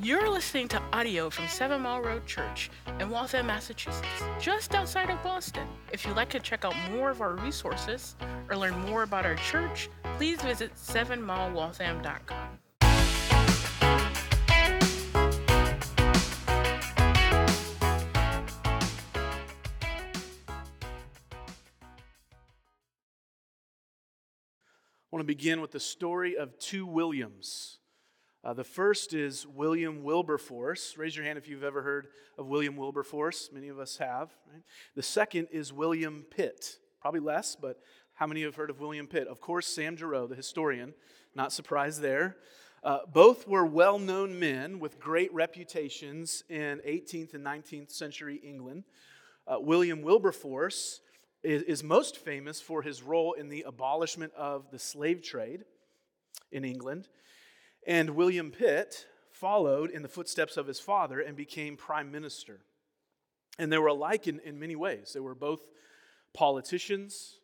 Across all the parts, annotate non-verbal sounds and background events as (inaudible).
You're listening to audio from Seven Mile Road Church in Waltham, Massachusetts, just outside of Boston. If you'd like to check out more of our resources or learn more about our church, please visit sevenmilewaltham.com. I want to begin with the story of two Williams. Uh, the first is William Wilberforce. Raise your hand if you've ever heard of William Wilberforce. Many of us have. Right? The second is William Pitt. Probably less, but how many have heard of William Pitt? Of course, Sam Giroux, the historian. Not surprised there. Uh, both were well known men with great reputations in 18th and 19th century England. Uh, William Wilberforce is, is most famous for his role in the abolishment of the slave trade in England. And William Pitt followed in the footsteps of his father and became prime minister. And they were alike in, in many ways. They were both politicians,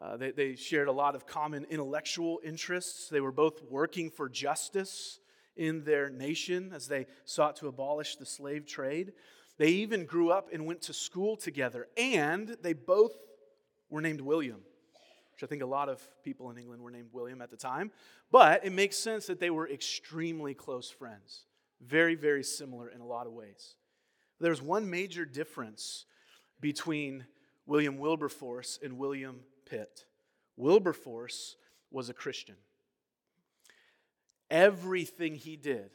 uh, they, they shared a lot of common intellectual interests. They were both working for justice in their nation as they sought to abolish the slave trade. They even grew up and went to school together, and they both were named William, which I think a lot of people in England were named William at the time. But it makes sense that they were extremely close friends, very, very similar in a lot of ways. There's one major difference between William Wilberforce and William Pitt. Wilberforce was a Christian. Everything he did,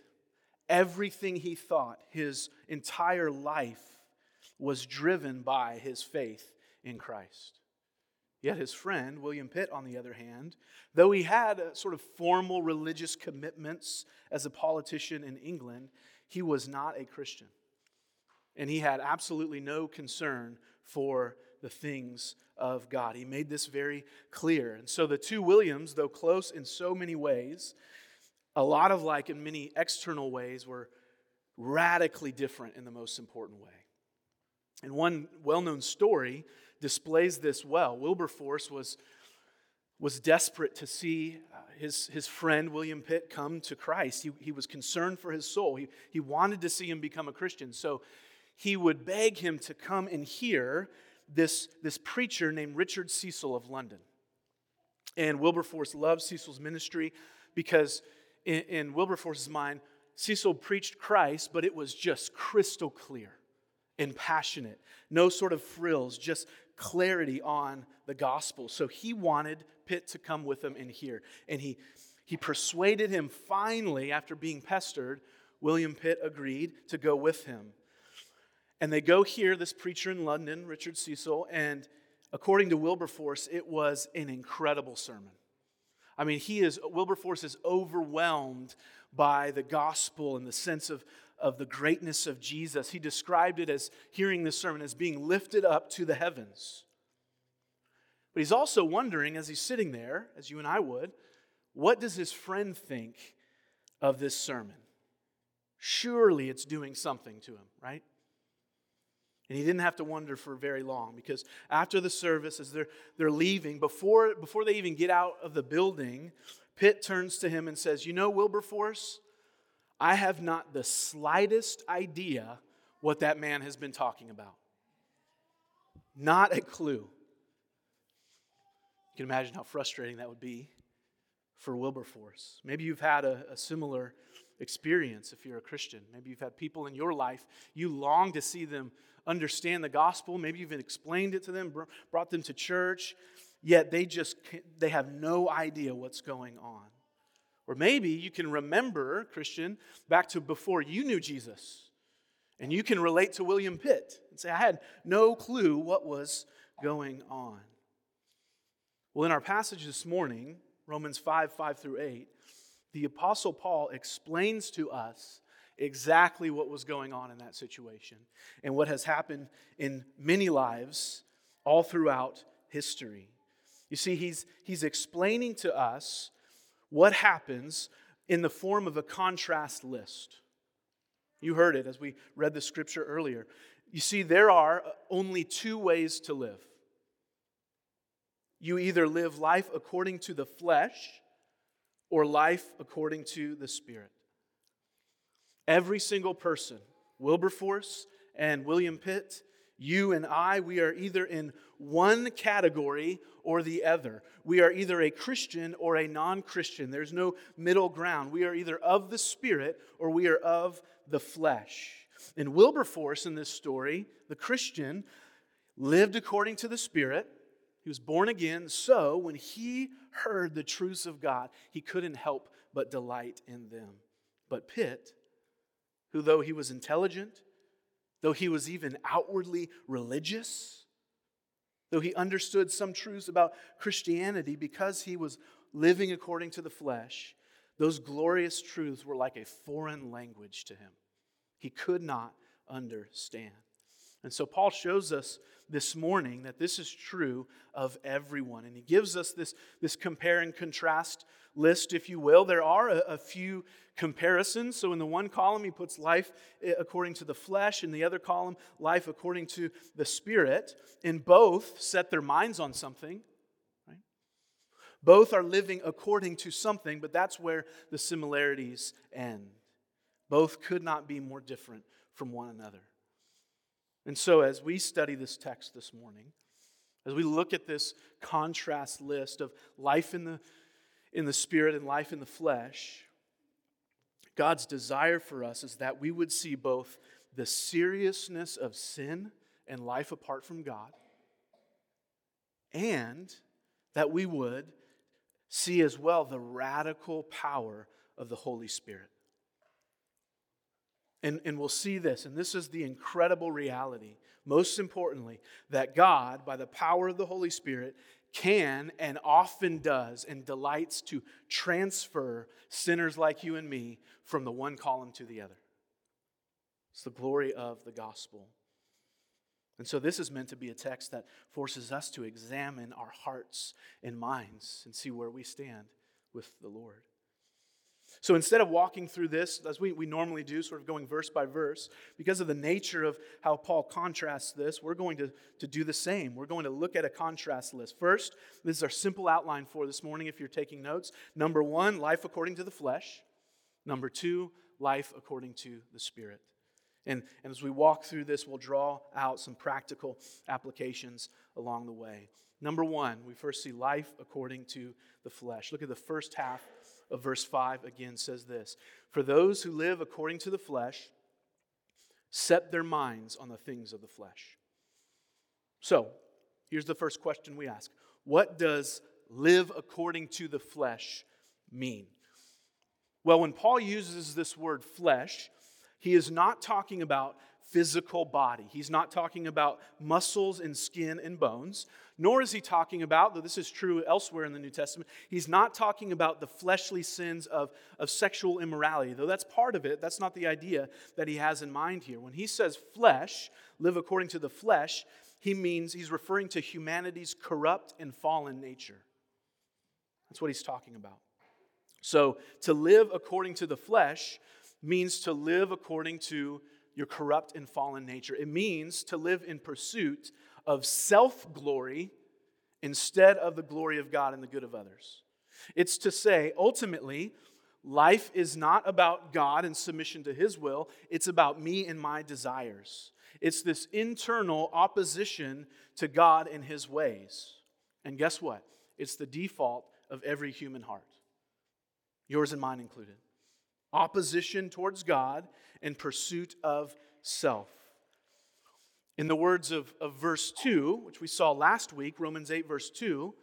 everything he thought, his entire life was driven by his faith in Christ. Yet his friend, William Pitt, on the other hand, though he had sort of formal religious commitments as a politician in England, he was not a Christian. And he had absolutely no concern for the things of God. He made this very clear. And so the two Williams, though close in so many ways, a lot of like in many external ways, were radically different in the most important way. And one well known story displays this well. Wilberforce was, was desperate to see uh, his, his friend William Pitt come to Christ. He, he was concerned for his soul, he, he wanted to see him become a Christian. So he would beg him to come and hear this, this preacher named Richard Cecil of London. And Wilberforce loved Cecil's ministry because, in, in Wilberforce's mind, Cecil preached Christ, but it was just crystal clear and passionate. No sort of frills, just clarity on the gospel. So he wanted Pitt to come with him and hear. And he, he persuaded him finally, after being pestered, William Pitt agreed to go with him. And they go hear this preacher in London, Richard Cecil, and according to Wilberforce, it was an incredible sermon. I mean, he is, Wilberforce is overwhelmed by the gospel and the sense of, of the greatness of Jesus. He described it as hearing this sermon as being lifted up to the heavens. But he's also wondering, as he's sitting there, as you and I would, what does his friend think of this sermon? Surely it's doing something to him, right? And he didn't have to wonder for very long because after the service, as they're, they're leaving, before, before they even get out of the building, Pitt turns to him and says, You know, Wilberforce, I have not the slightest idea what that man has been talking about. Not a clue. You can imagine how frustrating that would be for Wilberforce. Maybe you've had a, a similar experience if you're a Christian. Maybe you've had people in your life, you long to see them understand the gospel. Maybe you've explained it to them, brought them to church, yet they just they have no idea what's going on. Or maybe you can remember, Christian, back to before you knew Jesus. And you can relate to William Pitt and say, I had no clue what was going on. Well, in our passage this morning, Romans 5 5 through 8, the Apostle Paul explains to us exactly what was going on in that situation and what has happened in many lives all throughout history. You see, he's, he's explaining to us what happens in the form of a contrast list. You heard it as we read the scripture earlier. You see, there are only two ways to live. You either live life according to the flesh or life according to the Spirit. Every single person, Wilberforce and William Pitt, you and I, we are either in one category or the other. We are either a Christian or a non Christian. There's no middle ground. We are either of the Spirit or we are of the flesh. In Wilberforce, in this story, the Christian lived according to the Spirit. He was born again. So when he heard the truths of God, he couldn't help but delight in them. But Pitt, who though he was intelligent, though he was even outwardly religious, though he understood some truths about Christianity because he was living according to the flesh, those glorious truths were like a foreign language to him. He could not understand. And so Paul shows us this morning that this is true of everyone. And he gives us this, this compare and contrast list, if you will. There are a, a, few comparisons. So in the one column, he puts life eh, according to the flesh, in the other column, life according to the spirit. And both set their minds on something. Both are living according to something, but that's where the similarities end. Both could not be more different from one another. And so, as we study this text this morning, as we look at this contrast list of life in the, in the spirit and life in the flesh, God's desire for us is that we would see both the seriousness of sin and life apart from God, and that we would see as well the radical power of the Holy Spirit. And, and we'll see this, and this is the incredible reality, most importantly, that God, by the power of the Holy Spirit, can and often does and delights to transfer sinners like you and me from the one column to the other. It's the glory of the gospel. And so, this is meant to be a text that forces us to examine our hearts and minds and see where we stand with the Lord. So instead of walking through this, as we, we normally do, sort of going verse by verse, because of the nature of how Paul contrasts this, we're going to, to do the same. We're going to look at a contrast list. First, this is our simple outline for this morning if you're taking notes. Number one, life according to the flesh. Number two, life according to the Spirit. And, and as we walk through this, we'll draw out some practical applications along the way. Number one, we first see life according to the flesh. Look at the first half of verse 5 again says this For those who live according to the flesh set their minds on the things of the flesh. So, here's the first question we ask What does live according to the flesh mean? Well, when Paul uses this word flesh, he is not talking about physical body. He's not talking about muscles and skin and bones, nor is he talking about, though this is true elsewhere in the New Testament, he's not talking about the fleshly sins of, of sexual immorality, though that's part of it. That's not the idea that he has in mind here. When he says flesh, live according to the flesh, he means he's referring to humanity's corrupt and fallen nature. That's what he's talking about. So, to live according to the flesh means to live according to your corrupt and fallen nature. It means to live in pursuit of self glory instead of the glory of God and the good of others. It's to say, ultimately, life is not about God and submission to His will, it's about me and my desires. It's this internal opposition to God and His ways. And guess what? It's the default of every human heart, yours and mine included opposition towards God, and pursuit of self. In the words of, of verse 2, which we saw last week, Romans 8, verse 2,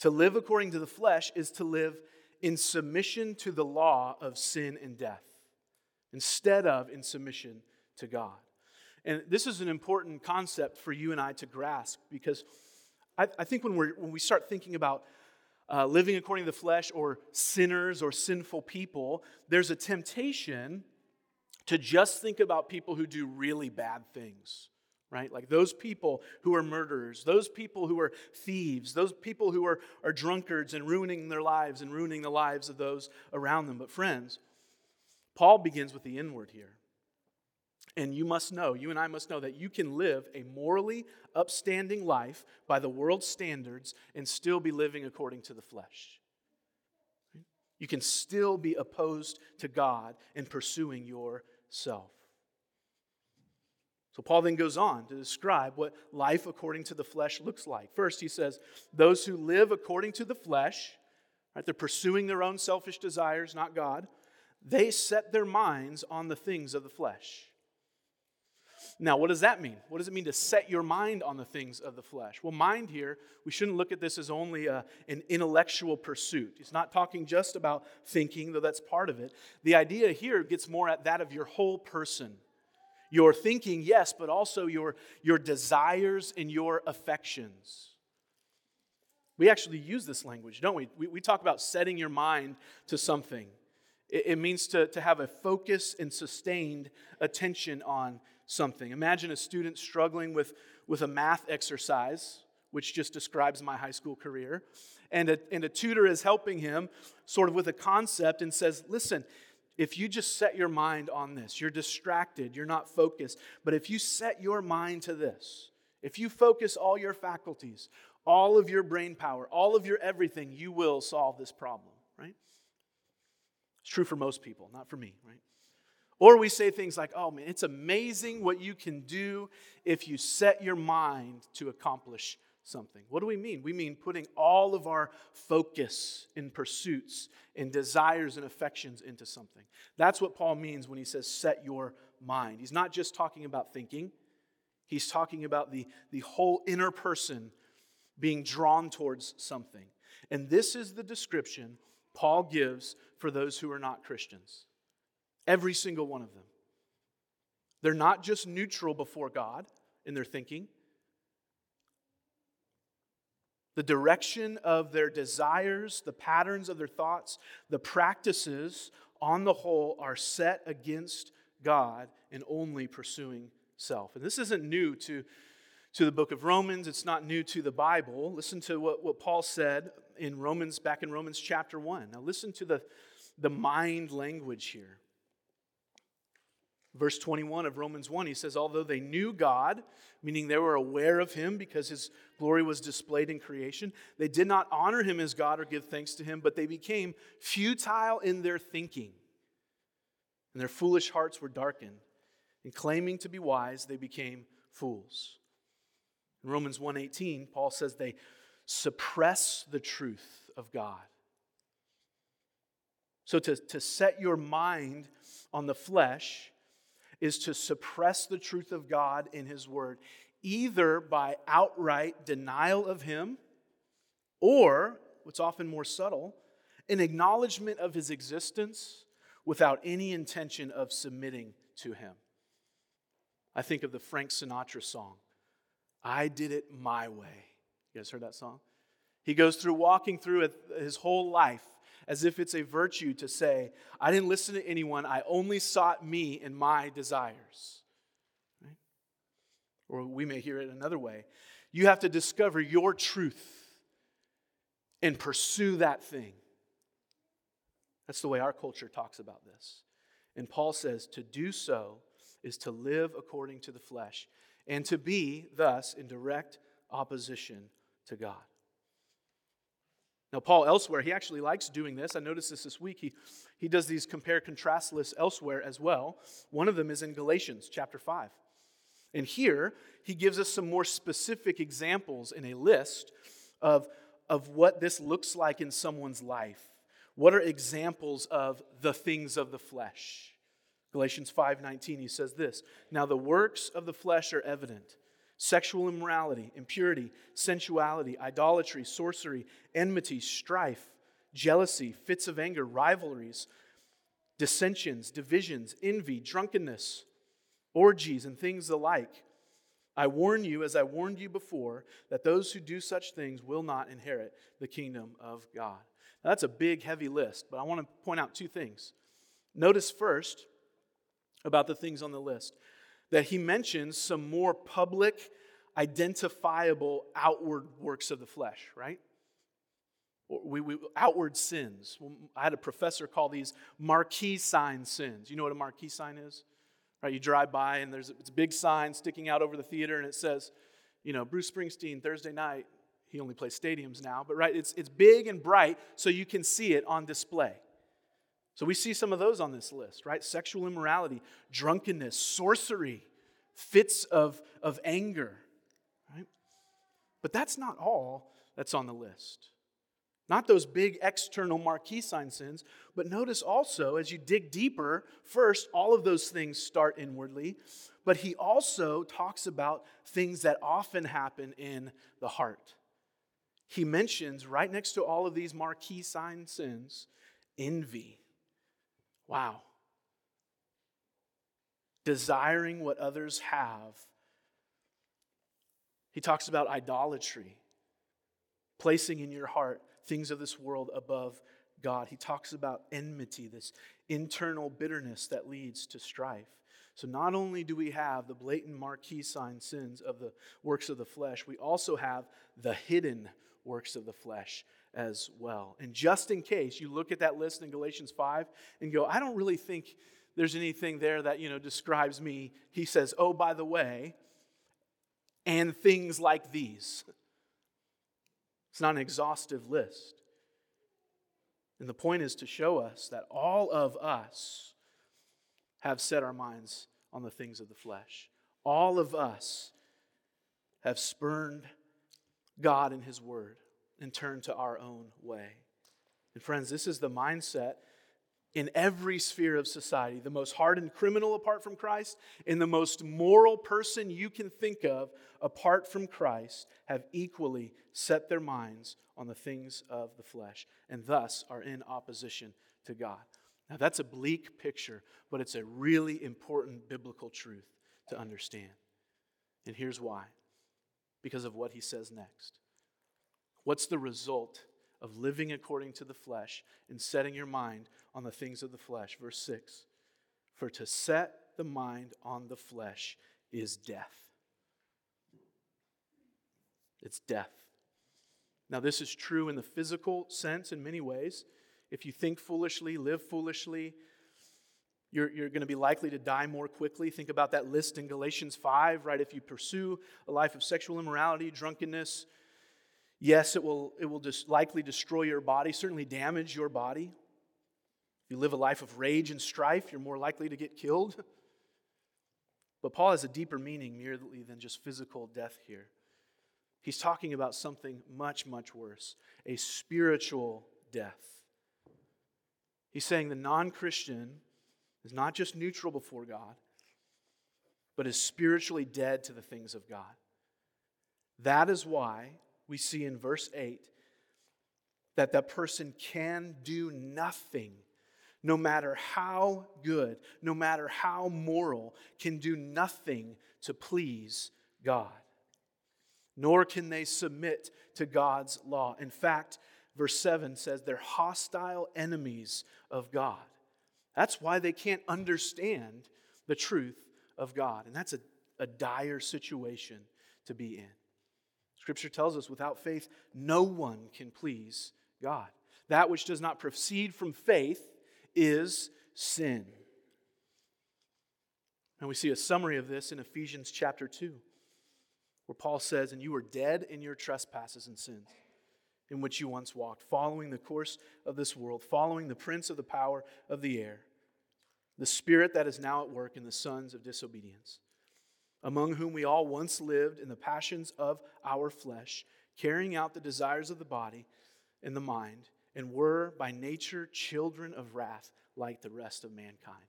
to live according to the flesh is to live in submission to the law of sin and death, instead of in submission to God. And this is an important concept for you and I to grasp because I, I think when, we're, when we start thinking about uh, living according to the flesh or sinners or sinful people, there's a temptation to just think about people who do really bad things, right? Like those people who are murderers, those people who are thieves, those people who are, are drunkards and ruining their lives and ruining the lives of those around them. But, friends, Paul begins with the inward here. And you must know, you and I must know, that you can live a morally upstanding life by the world's standards and still be living according to the flesh. You can still be opposed to God and pursuing yourself. So, Paul then goes on to describe what life according to the flesh looks like. First, he says, Those who live according to the flesh, right, they're pursuing their own selfish desires, not God, they set their minds on the things of the flesh. Now, what does that mean? What does it mean to set your mind on the things of the flesh? Well, mind here, we shouldn't look at this as only a, an intellectual pursuit. He's not talking just about thinking, though that's part of it. The idea here gets more at that of your whole person your thinking, yes, but also your, your desires and your affections. We actually use this language, don't we? We, we talk about setting your mind to something. It, it means to, to have a focus and sustained attention on something. Imagine a student struggling with, with a math exercise, which just describes my high school career, and a, and a tutor is helping him sort of with a concept and says, Listen, if you just set your mind on this, you're distracted, you're not focused. But if you set your mind to this, if you focus all your faculties, all of your brain power, all of your everything, you will solve this problem, right? It's true for most people, not for me, right? Or we say things like, oh man, it's amazing what you can do if you set your mind to accomplish something. What do we mean? We mean putting all of our focus in pursuits and desires and affections into something. That's what Paul means when he says set your mind. He's not just talking about thinking, he's talking about the, the whole inner person being drawn towards something. And this is the description Paul gives for those who are not Christians. Every single one of them. They're not just neutral before God in their thinking, the direction of their desires, the patterns of their thoughts, the practices on the whole are set against God and only pursuing self. And this isn't new to, to the book of Romans, it's not new to the Bible. Listen to what, what Paul said in Romans, back in Romans chapter 1. Now, listen to the, the mind language here. Verse 21 of Romans 1, he says, Although they knew God, meaning they were aware of him because his glory was displayed in creation, they did not honor him as God or give thanks to him, but they became futile in their thinking. And their foolish hearts were darkened. And claiming to be wise, they became fools. In Romans 1:18, Paul says they suppress the truth of God. So to, to set your mind on the flesh is to suppress the truth of God in His Word, either by outright denial of Him or, what's often more subtle, an acknowledgement of His existence without any intention of submitting to Him. I think of the Frank Sinatra song, I Did It My Way. You guys heard that song? He goes through walking through his whole life as if it's a virtue to say, I didn't listen to anyone, I only sought me and my desires. Right? Or we may hear it another way. You have to discover your truth and pursue that thing. That's the way our culture talks about this. And Paul says to do so is to live according to the flesh and to be, thus, in direct opposition to God. Now, Paul elsewhere, he actually likes doing this. I noticed this this week. He, he does these compare contrast lists elsewhere as well. One of them is in Galatians chapter 5. And here, he gives us some more specific examples in a list of, of what this looks like in someone's life. What are examples of the things of the flesh? Galatians 5:19 he says this, "Now the works of the flesh are evident: sexual immorality, impurity, sensuality, idolatry, sorcery, enmity, strife, jealousy, fits of anger, rivalries, dissensions, divisions, envy, drunkenness, orgies, and things alike. I warn you, as I warned you before, that those who do such things will not inherit the kingdom of God. Now, that's a big, heavy list, but I want to point out two things. Notice first about the things on the list that he mentions some more public, identifiable outward works of the flesh, right? We, we, outward sins. I had a professor call these marquee sign sins. You know what a marquee sign is? Right? You drive by and there's it's a big sign sticking out over the theater and it says, you know, Bruce Springsteen, Thursday night. He only plays stadiums now, but right, it's, it's big and bright so you can see it on display. So we see some of those on this list, right? Sexual immorality, drunkenness, sorcery, fits of, of anger, right? But that's not all that's on the list. Not those big external marquee sign sins, but notice also as you dig deeper, first, all of those things start inwardly, but he also talks about things that often happen in the heart. He mentions right next to all of these marquee sign sins envy. Wow. Desiring what others have. He talks about idolatry, placing in your heart things of this world above God. He talks about enmity, this internal bitterness that leads to strife. So, not only do we have the blatant marquee sign sins of the works of the flesh, we also have the hidden works of the flesh as well. And just in case you look at that list in Galatians 5 and go, I don't really think there's anything there that, you know, describes me, he says, oh, by the way, and things like these. It's not an exhaustive list. And the point is to show us that all of us have set our minds on the things of the flesh. All of us have spurned God and His Word and turn to our own way. And friends, this is the mindset in every sphere of society. The most hardened criminal apart from Christ and the most moral person you can think of apart from Christ have equally set their minds on the things of the flesh and thus are in opposition to God. Now, that's a bleak picture, but it's a really important biblical truth to understand. And here's why because of what he says next. What's the result of living according to the flesh and setting your mind on the things of the flesh. Verse 6 For to set the mind on the flesh is death. It's death. Now, this is true in the physical sense in many ways. If you think foolishly, live foolishly, you're, you're going to be likely to die more quickly. Think about that list in Galatians 5, right? If you pursue a life of sexual immorality, drunkenness, Yes, it will, it will just likely destroy your body, certainly damage your body. If you live a life of rage and strife, you're more likely to get killed. (laughs) But Paul has a deeper meaning merely than just physical death here. He's talking about something much, much worse a spiritual death. He's saying the non Christian is not just neutral before God, but is spiritually dead to the things of God. That is why we see in verse 8 that that person can do nothing, no matter how good, no matter how moral, can do nothing to please God. Nor can they submit to God's law. In fact, verse 7 says they're hostile enemies of God. That's why they can't understand the truth of God. And that's a, a dire situation to be in. Scripture tells us without faith, no one can please God. That which does not proceed from faith is sin. And we see a summary of this in Ephesians chapter 2, where Paul says, And you were dead in your trespasses and sins, in which you once walked, following the course of this world, following the prince of the power of the air, the spirit that is now at work in the sons of disobedience among whom we all once lived in the passions of our flesh, carrying out the desires of the body and the mind, and were by nature children of wrath like the rest of mankind.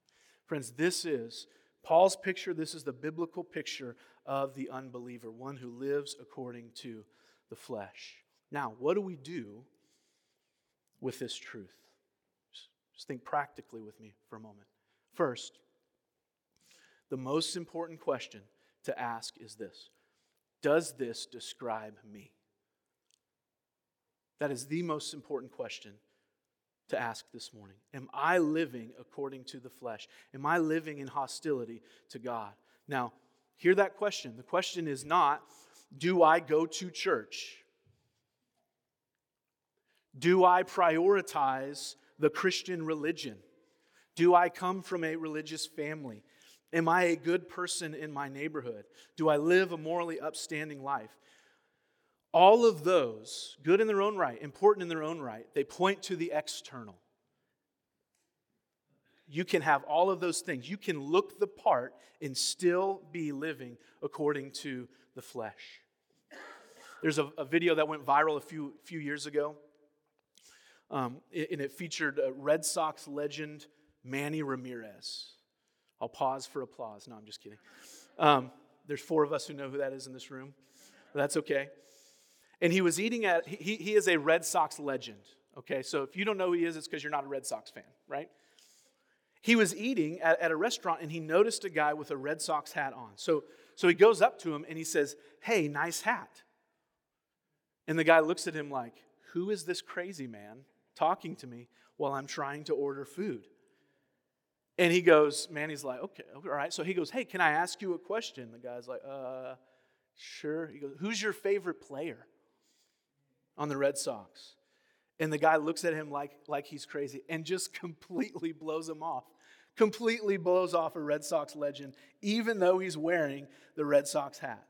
Friends, this is Paul's picture, this is the biblical picture of the unbeliever, one who lives according to the flesh. Now, what do we do with this truth? Just think practically with me for a moment. First, the most important question to ask is this Does this describe me? That is the most important question to ask this morning. Am I living according to the flesh? Am I living in hostility to God? Now, hear that question. The question is not, do I go to church? Do I prioritize the Christian religion? Do I come from a religious family? Am I a good person in my neighborhood? Do I live a morally upstanding life? All of those, good in their own right, important in their own right, they point to the external. You can have all of those things. You can look the part and still be living according to the flesh. There's a, a video that went viral a few, few years ago, um, and it featured Red Sox legend Manny Ramirez. I'll pause for applause. No, I'm just kidding. Um, there's four of us who know who that is in this room. That's okay. And he was eating at, he, he is a Red Sox legend. Okay, so if you don't know who he is, it's because you're not a Red Sox fan, right? He was eating at, at a restaurant and he noticed a guy with a Red Sox hat on. So, so he goes up to him and he says, Hey, nice hat. And the guy looks at him like, Who is this crazy man talking to me while I'm trying to order food? And he goes, Manny's like, okay, all right. So he goes, hey, can I ask you a question? The guy's like, uh, sure. He goes, who's your favorite player on the Red Sox? And the guy looks at him like, like he's crazy and just (laughs) completely blows him off. Completely blows off a Red Sox legend, even though he's wearing the Red Sox hat.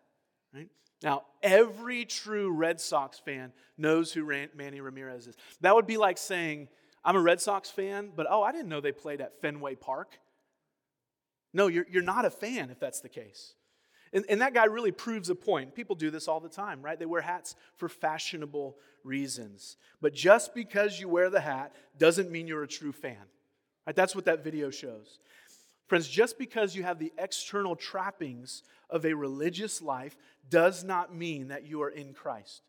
Right? Now, every true Red Sox fan knows who Manny Ramirez is. That would be like saying, I'm a Red Sox fan, but oh, I didn't know they played at Fenway Park. No, you're, you're not a fan if that's the case. And, and that guy really proves a point. People do this all the time, right? They wear hats for fashionable reasons. But just because you wear the hat doesn't mean you're a true fan. Right? That's what that video shows. Friends, just because you have the external trappings of a religious life does not mean that you are in Christ.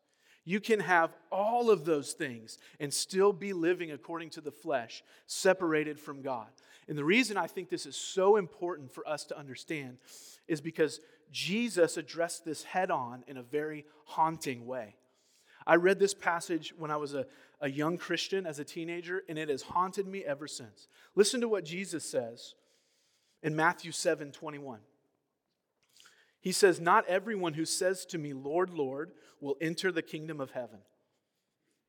You can have all of those things and still be living according to the flesh, separated from God. And the reason I think this is so important for us to understand is because Jesus addressed this head on in a very haunting way. I read this passage when I was a, a young Christian as a teenager, and it has haunted me ever since. Listen to what Jesus says in Matthew 7 21. He says, Not everyone who says to me, Lord, Lord, will enter the kingdom of heaven,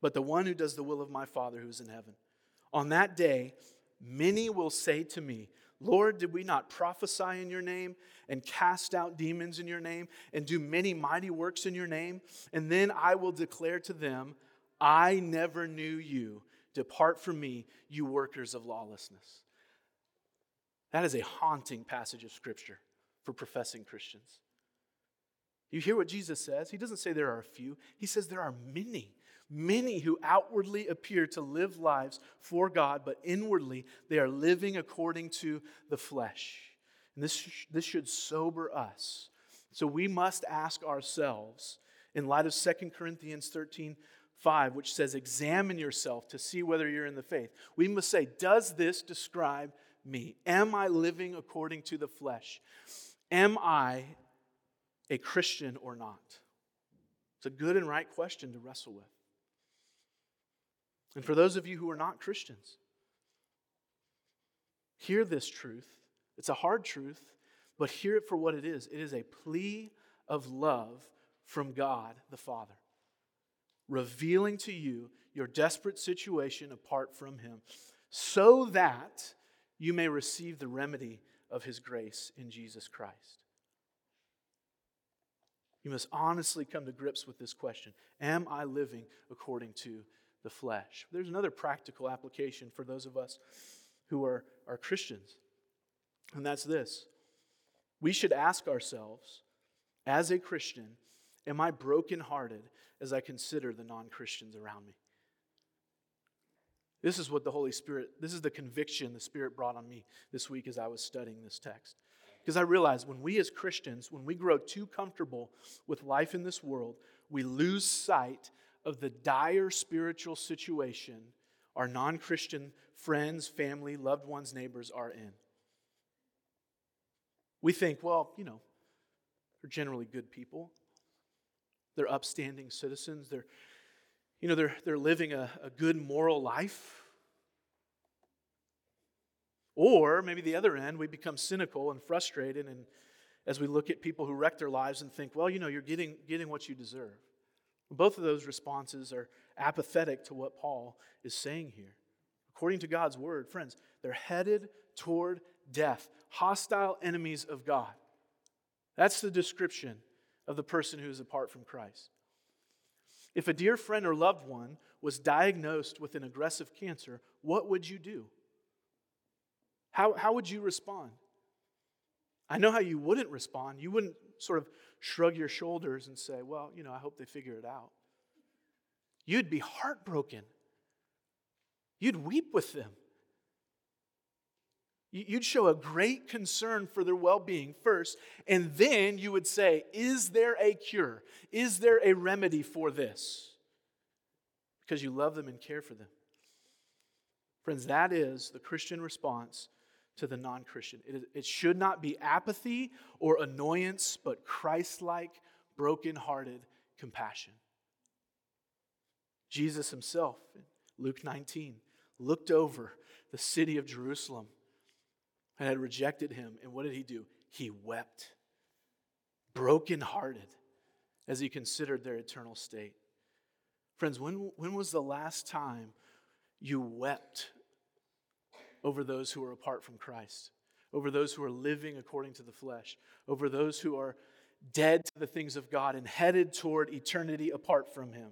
but the one who does the will of my Father who's in heaven. On that day, many will say to me, Lord, did we not prophesy in your name and cast out demons in your name and do many mighty works in your name? And then I will declare to them, I never knew you. Depart from me, you workers of lawlessness. That is a haunting passage of Scripture for professing Christians. You hear what Jesus says? He doesn't say there are a few, he says there are many. Many who outwardly appear to live lives for God, but inwardly they are living according to the flesh. And this, this should sober us. So we must ask ourselves, in light of 2 Corinthians 13 5, which says, Examine yourself to see whether you're in the faith. We must say, Does this describe me? Am I living according to the flesh? Am I a Christian or not? It's a good and right question to wrestle with. And for those of you who are not Christians, hear this truth. It's a hard truth, but hear it for what it is. It is a plea of love from God the Father, revealing to you your desperate situation apart from Him, so that you may receive the remedy of His grace in Jesus Christ. You must honestly come to grips with this question Am I living according to the flesh? There's another practical application for those of us who are, are Christians, and that's this. We should ask ourselves, as a Christian, am I brokenhearted as I consider the non Christians around me? This is what the Holy Spirit, this is the conviction the Spirit brought on me this week as I was studying this text. Because I realize when we as Christians, when we grow too comfortable with life in this world, we lose sight of the dire spiritual situation our non Christian friends, family, loved ones, neighbors are in. We think, well, you know, they're generally good people. They're upstanding citizens. They're, you know, they're, they're living a, a good moral life. Or maybe the other end, we become cynical and frustrated, and as we look at people who wreck their lives and think, well, you know, you're getting, getting what you deserve. Both of those responses are apathetic to what Paul is saying here. According to God's word, friends, they're headed toward death, hostile enemies of God. That's the description of the person who is apart from Christ. If a dear friend or loved one was diagnosed with an aggressive cancer, what would you do? How, how would you respond? I know how you wouldn't respond. You wouldn't sort of shrug your shoulders and say, Well, you know, I hope they figure it out. You'd be heartbroken. You'd weep with them. You'd show a great concern for their well being first, and then you would say, Is there a cure? Is there a remedy for this? Because you love them and care for them. Friends, that is the Christian response to the non Christian. It, it should not be apathy or annoyance, but Christ like, broken-hearted compassion. Jesus himself, Luke 19, looked over the city of Jerusalem and had rejected him. And what did he do? He wept, brokenhearted, as he considered their eternal state. Friends, when, when was the last time you wept over those who are apart from Christ, over those who are living according to the flesh, over those who are dead to the things of God and headed toward eternity apart from Him?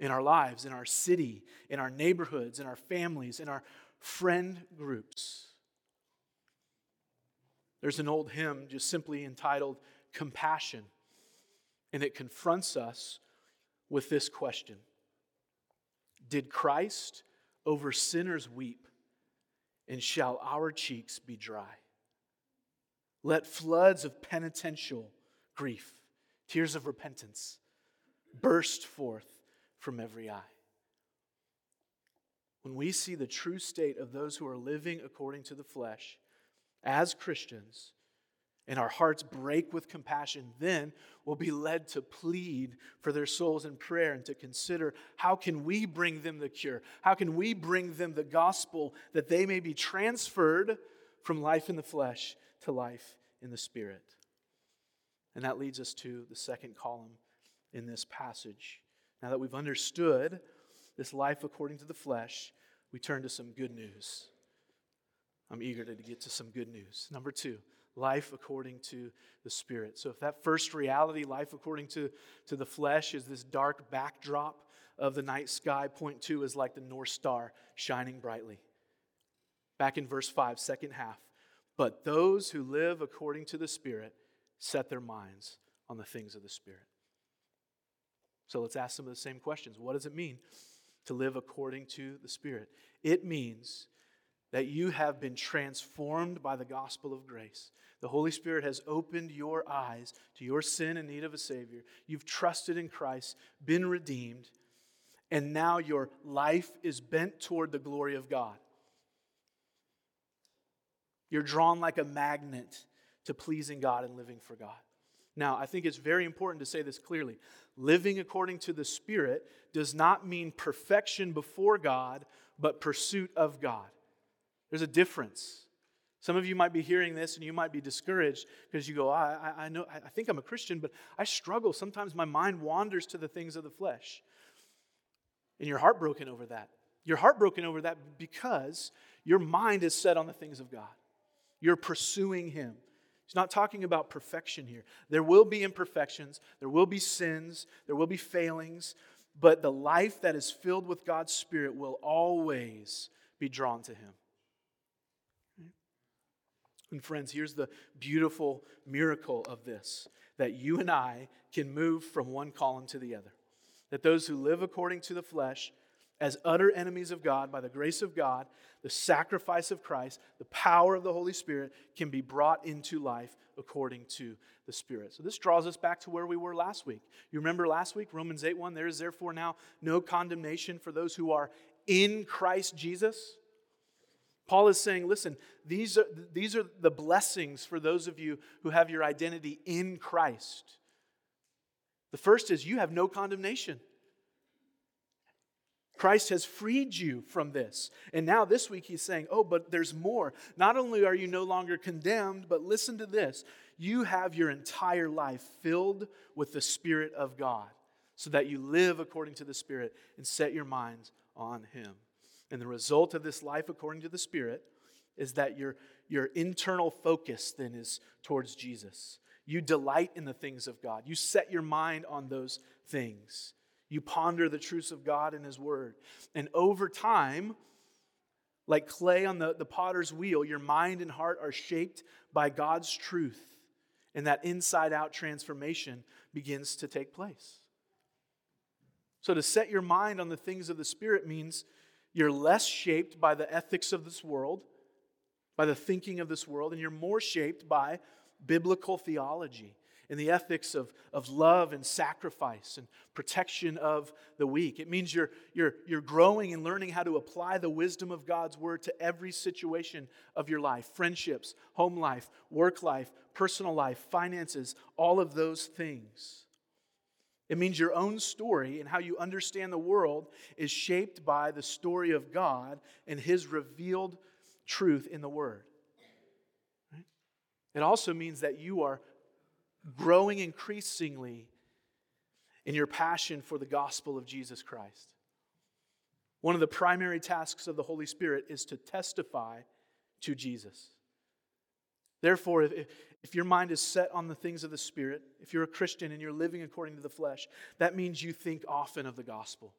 In our lives, in our city, in our neighborhoods, in our families, in our friend groups. There's an old hymn just simply entitled Compassion, and it confronts us with this question Did Christ over sinners weep, and shall our cheeks be dry? Let floods of penitential grief, tears of repentance, burst forth from every eye when we see the true state of those who are living according to the flesh as Christians, and our hearts break with compassion, then we'll be led to plead for their souls in prayer and to consider how can we bring them the cure? How can we bring them the gospel that they may be transferred from life in the flesh to life in the spirit? And that leads us to the second column in this passage. Now that we've understood this life according to the flesh, we turn to some good news. I'm eager to get to some good news. Number two, life according to the Spirit. So, if that first reality, life according to, to the flesh, is this dark backdrop of the night sky, point two is like the North Star shining brightly. Back in verse 5, second half. But those who live according to the Spirit set their minds on the things of the Spirit. So let's ask some of the same questions. What does it mean to live according to the Spirit. It means that you have been transformed by the gospel of grace. The Holy Spirit has opened your eyes to your sin and need of a Savior. You've trusted in Christ, been redeemed, and now your life is bent toward the glory of God. You're drawn like a magnet to pleasing God and living for God. Now, I think it's very important to say this clearly. Living according to the Spirit does not mean perfection before God, but pursuit of God. There's a difference. Some of you might be hearing this and you might be discouraged because you go, I, I, know, I think I'm a Christian, but I struggle. Sometimes my mind wanders to the things of the flesh. And you're heartbroken over that. You're heartbroken over that because your mind is set on the things of God. You're pursuing Him. He's not talking about perfection here. There will be imperfections, there will be sins, there will be failings, but the life that is filled with God's Spirit will always be drawn to Him. And, friends, here's the beautiful miracle of this that you and I can move from one column to the other. That those who live according to the flesh, as utter enemies of God, by the grace of God, the sacrifice of Christ, the power of the Holy Spirit can be brought into life according to the Spirit. So this draws us back to where we were last week. You remember last week, Romans 8 1, there is therefore now no condemnation for those who are in Christ Jesus. Paul is saying, listen, these are, these are the blessings for those of you who have your identity in Christ. The first is you have no condemnation. Christ has freed you from this. And now this week he's saying, oh, but there's more. Not only are you no longer condemned, but listen to this you have your entire life filled with the Spirit of God so that you live according to the Spirit and set your minds on Him. And the result of this life according to the Spirit is that your, your internal focus then is towards Jesus. You delight in the things of God, you set your mind on those things. You ponder the truths of God and His Word. And over time, Like clay on the, the potter's wheel, your mind and heart are shaped by God's truth, and that inside out transformation begins to take place. So, to set your mind on the things of the Spirit means you're less shaped by the ethics of this world, by the thinking of this world, and you're more shaped by biblical theology and the ethics of, of love and sacrifice and protection of the weak. It means you're, you're, you're growing and learning how to apply the wisdom of God's word to every situation of your life friendships, home life, work life, personal life, finances, all of those things. It means your own story and how you understand the world is shaped by the story of God and His revealed truth in the Word. It also means that you are growing increasingly in your passion for the gospel of Jesus Christ. One of the primary tasks of the Holy Spirit is to testify to Jesus. Therefore, if, if your mind is set on the things of the Spirit, if you're a Christian and you're living according to the flesh, that means you think often of the gospel.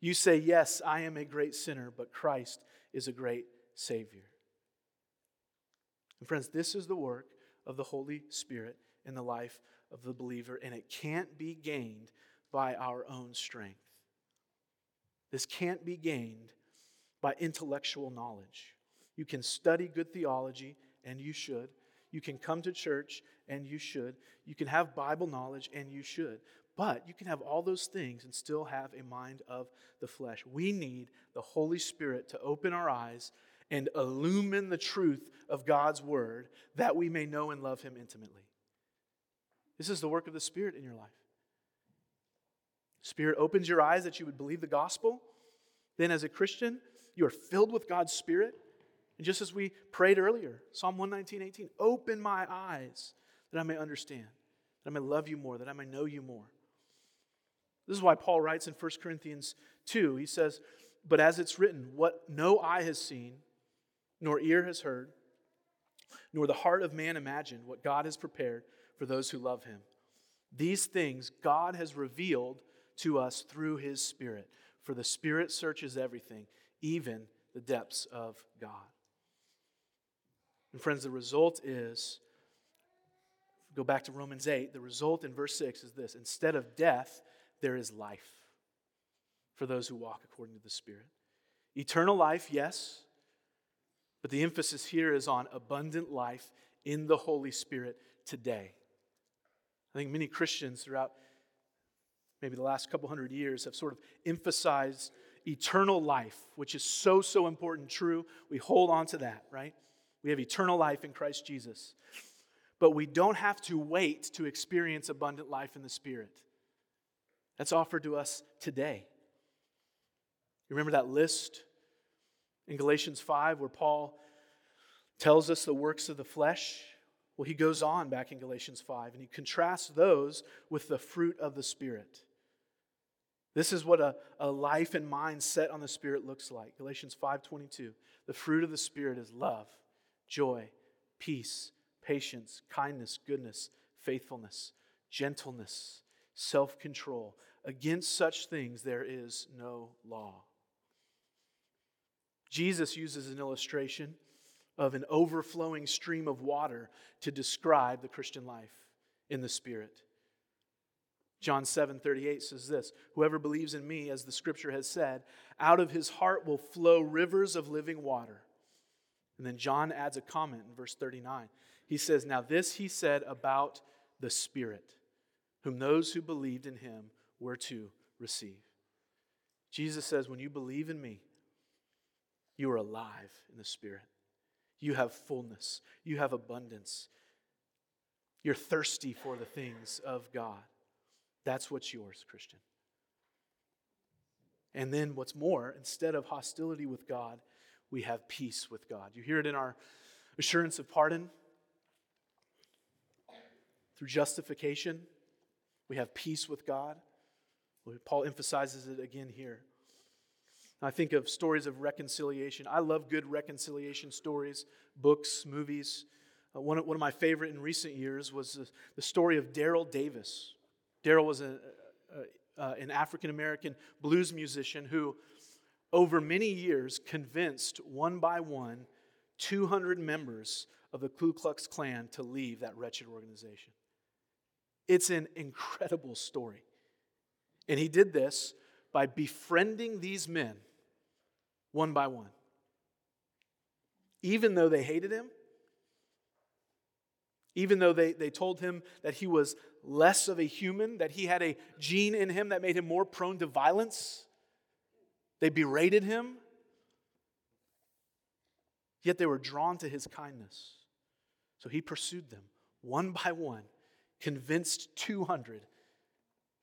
You say, Yes, I am a great sinner, but Christ is a great Savior. And friends, this is the work of the Holy Spirit in the life of the believer, and it can't be gained by our own strength. This can't be gained by intellectual knowledge. You can study good theology, and you should. You can come to church, and you should. You can have Bible knowledge, and you should. But you can have all those things and still have a mind of the flesh. We need the Holy Spirit to open our eyes and illumine the truth of God's word that we may know and love Him intimately. This is the work of the Spirit in your life. Spirit opens your eyes that you would believe the gospel. Then, as a Christian, you are filled with God's Spirit. And just as we prayed earlier, Psalm 119, 18, open my eyes that I may understand, that I may love you more, that I may know you more. This is why Paul writes in 1 Corinthians 2, he says, But as it's written, what no eye has seen, nor ear has heard, nor the heart of man imagined, what God has prepared for those who love him. These things God has revealed to us through his Spirit, for the Spirit searches everything, even the depths of God. And friends, the result is go back to Romans 8, the result in verse 6 is this instead of death, there is life for those who walk according to the Spirit. Eternal life, yes, but the emphasis here is on abundant life in the Holy Spirit today. I think many Christians throughout maybe the last couple hundred years have sort of emphasized eternal life, which is so, so important, true. We hold on to that, right? We have eternal life in Christ Jesus. But we don't have to wait to experience abundant life in the Spirit. That's offered to us today. You remember that list in Galatians 5 where Paul tells us the works of the flesh? Well, he goes on back in Galatians 5 and he contrasts those with the fruit of the Spirit. This is what a, a life and mind set on the Spirit looks like. Galatians 5:22. The fruit of the Spirit is love, joy, peace, patience, kindness, goodness, faithfulness, gentleness, self-control. Against such things there is no law. Jesus uses an illustration of an overflowing stream of water to describe the Christian life in the Spirit. John 7 38 says this Whoever believes in me, as the scripture has said, out of his heart will flow rivers of living water. And then John adds a comment in verse 39. He says, Now this he said about the Spirit, whom those who believed in him were to receive. Jesus says, When you believe in me, you are alive in the Spirit. You have fullness, you have abundance. You're thirsty for the things of God. That's what's yours, Christian. And then, what's more, instead of hostility with God, we have peace with God. You hear it in our assurance of pardon. Through justification, we have peace with God. Paul emphasizes it again here. I think of stories of reconciliation. I love good reconciliation stories, books, movies. Uh, one, of, one of my favorite in recent years was the, the story of Daryl Davis. Daryl was a, a, an African American blues musician who, over many years, convinced one by one 200 members of the Ku Klux Klan to leave that wretched organization. It's an incredible story. And he did this by befriending these men one by one. Even though they hated him, even though they, they told him that he was less of a human, that he had a gene in him that made him more prone to violence, they berated him. Yet they were drawn to his kindness. So he pursued them one by one, convinced 200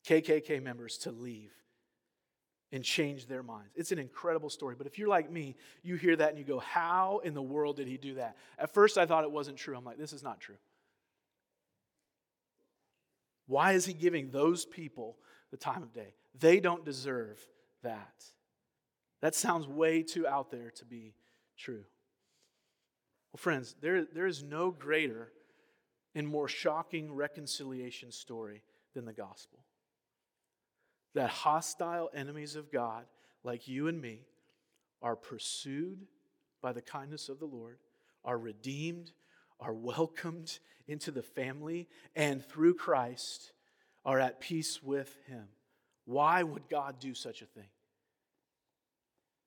KKK members to leave and change their minds. It's an incredible story. But if you're like me, you hear that and you go, How in the world did he do that? At first, I thought it wasn't true. I'm like, This is not true. Why is he giving those people the time of day? They don't deserve that. That sounds way too out there to be true. Well, friends, there, there is no greater and more shocking reconciliation story than the gospel. That hostile enemies of God, like you and me, are pursued by the kindness of the Lord, are redeemed, are welcomed into the family, and through Christ are at peace with Him. Why would God do such a thing?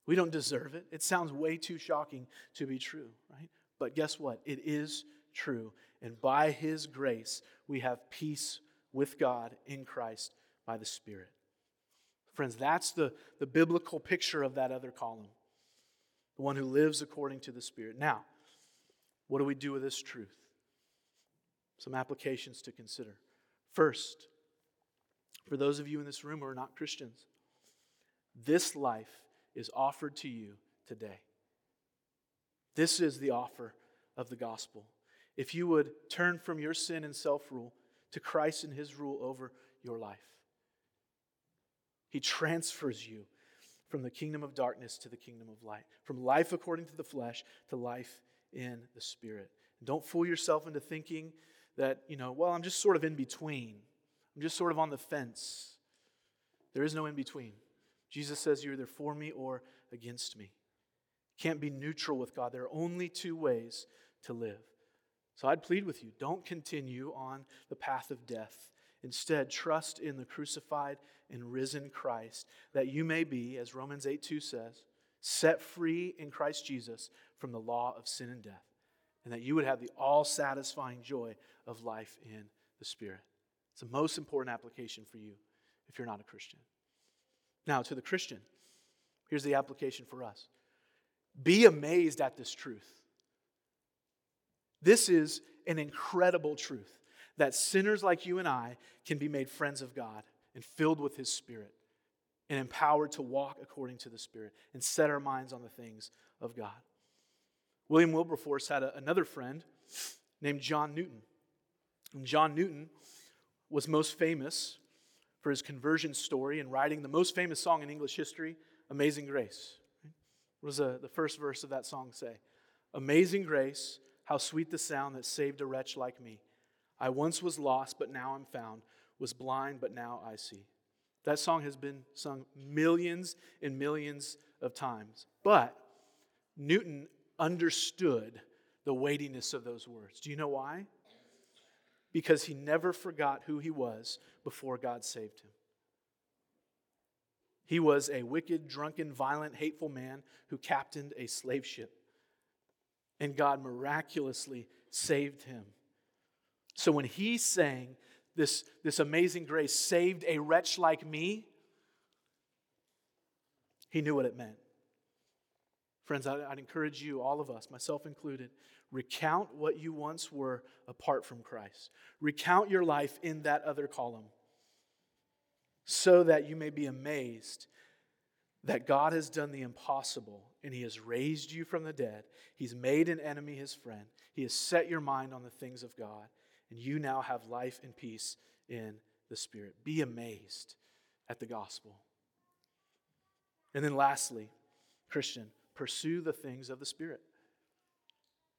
We don't deserve it. It sounds way too shocking to be true, right? But guess what? It is true. And by His grace, we have peace with God in Christ by the Spirit. Friends, that's the, the biblical picture of that other column the one who lives according to the Spirit. Now, what do we do with this truth? Some applications to consider. First, for those of you in this room who are not Christians, this life is offered to you today. This is the offer of the gospel. If you would turn from your sin and self rule to Christ and his rule over your life, he transfers you from the kingdom of darkness to the kingdom of light, from life according to the flesh to life in the spirit. Don't fool yourself into thinking that, you know, well, I'm just sort of in between. I'm just sort of on the fence. There is no in between. Jesus says you're either for me or against me. Can't be neutral with God. There are only two ways to live. So I'd plead with you don't continue on the path of death. Instead, trust in the crucified and risen Christ, that you may be, as Romans 8 2 says, set free in Christ Jesus from the law of sin and death, and that you would have the all satisfying joy of life in the Spirit. It's the most important application for you if you're not a Christian. Now, to the Christian, here's the application for us be amazed at this truth. This is an incredible truth that sinners like you and I can be made friends of God and filled with His Spirit and empowered to walk according to the Spirit and set our minds on the things of God. William Wilberforce had a, another friend named John Newton. And John Newton was most famous for his conversion story and writing the most famous song in English history, Amazing Grace. What does the, the first verse of that song say? Amazing grace, how sweet the sound that saved a wretch like me. I once was lost, but now I'm found, was blind, but now I see. That song has been sung millions and millions of times. But Newton understood the weightiness of those words. Do you know why? Because he never forgot who he was before God saved him. He was a wicked, drunken, violent, hateful man who captained a slave ship. And God miraculously saved him. So when he sang this, this amazing grace, saved a wretch like me, he knew what it meant. Friends, I'd encourage you, all of us, myself included, recount what you once were apart from Christ. Recount your life in that other column so that you may be amazed that God has done the impossible and He has raised you from the dead. He's made an enemy his friend. He has set your mind on the things of God, and you now have life and peace in the Spirit. Be amazed at the gospel. And then, lastly, Christian, pursue the things of the Spirit.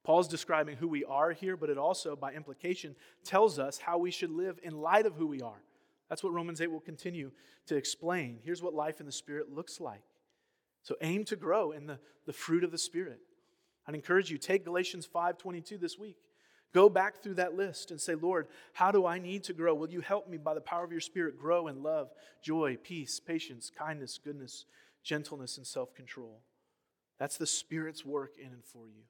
Paul's describing who we are here, but it also, by implication, tells us how we should live in light of who we are. That's what Romans 8 will continue to explain. Here's what life in the Spirit looks like So aim to grow in the, the fruit of the Spirit. I'd encourage you, take Galatians 5.22 this week. Go back through that list and say, Lord, how do I need to grow? Will you help me by the power of your Spirit grow in love, joy, peace, patience, kindness, goodness, gentleness, and self control? That's the Spirit's work in and for you.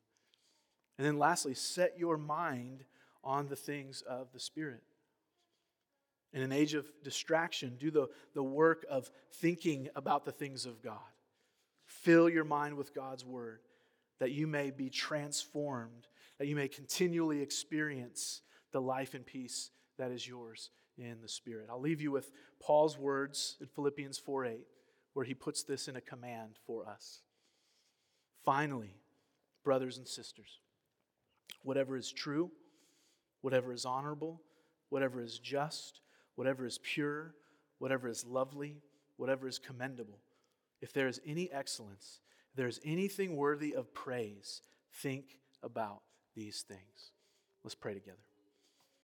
And then lastly, set your mind on the things of the Spirit. In an age of distraction, do the, the work of thinking about the things of God. Fill your mind with God's Word that you may be transformed, that you may continually experience the life and peace that is yours in the Spirit. I'll leave you with Paul's words in Philippians 4 8, where he puts this in a command for us. Finally, brothers and sisters, whatever is true, whatever is honorable, whatever is just, whatever is pure, whatever is lovely, whatever is commendable, if there is any excellence, if there is anything worthy of praise, think about these things. Let's pray together.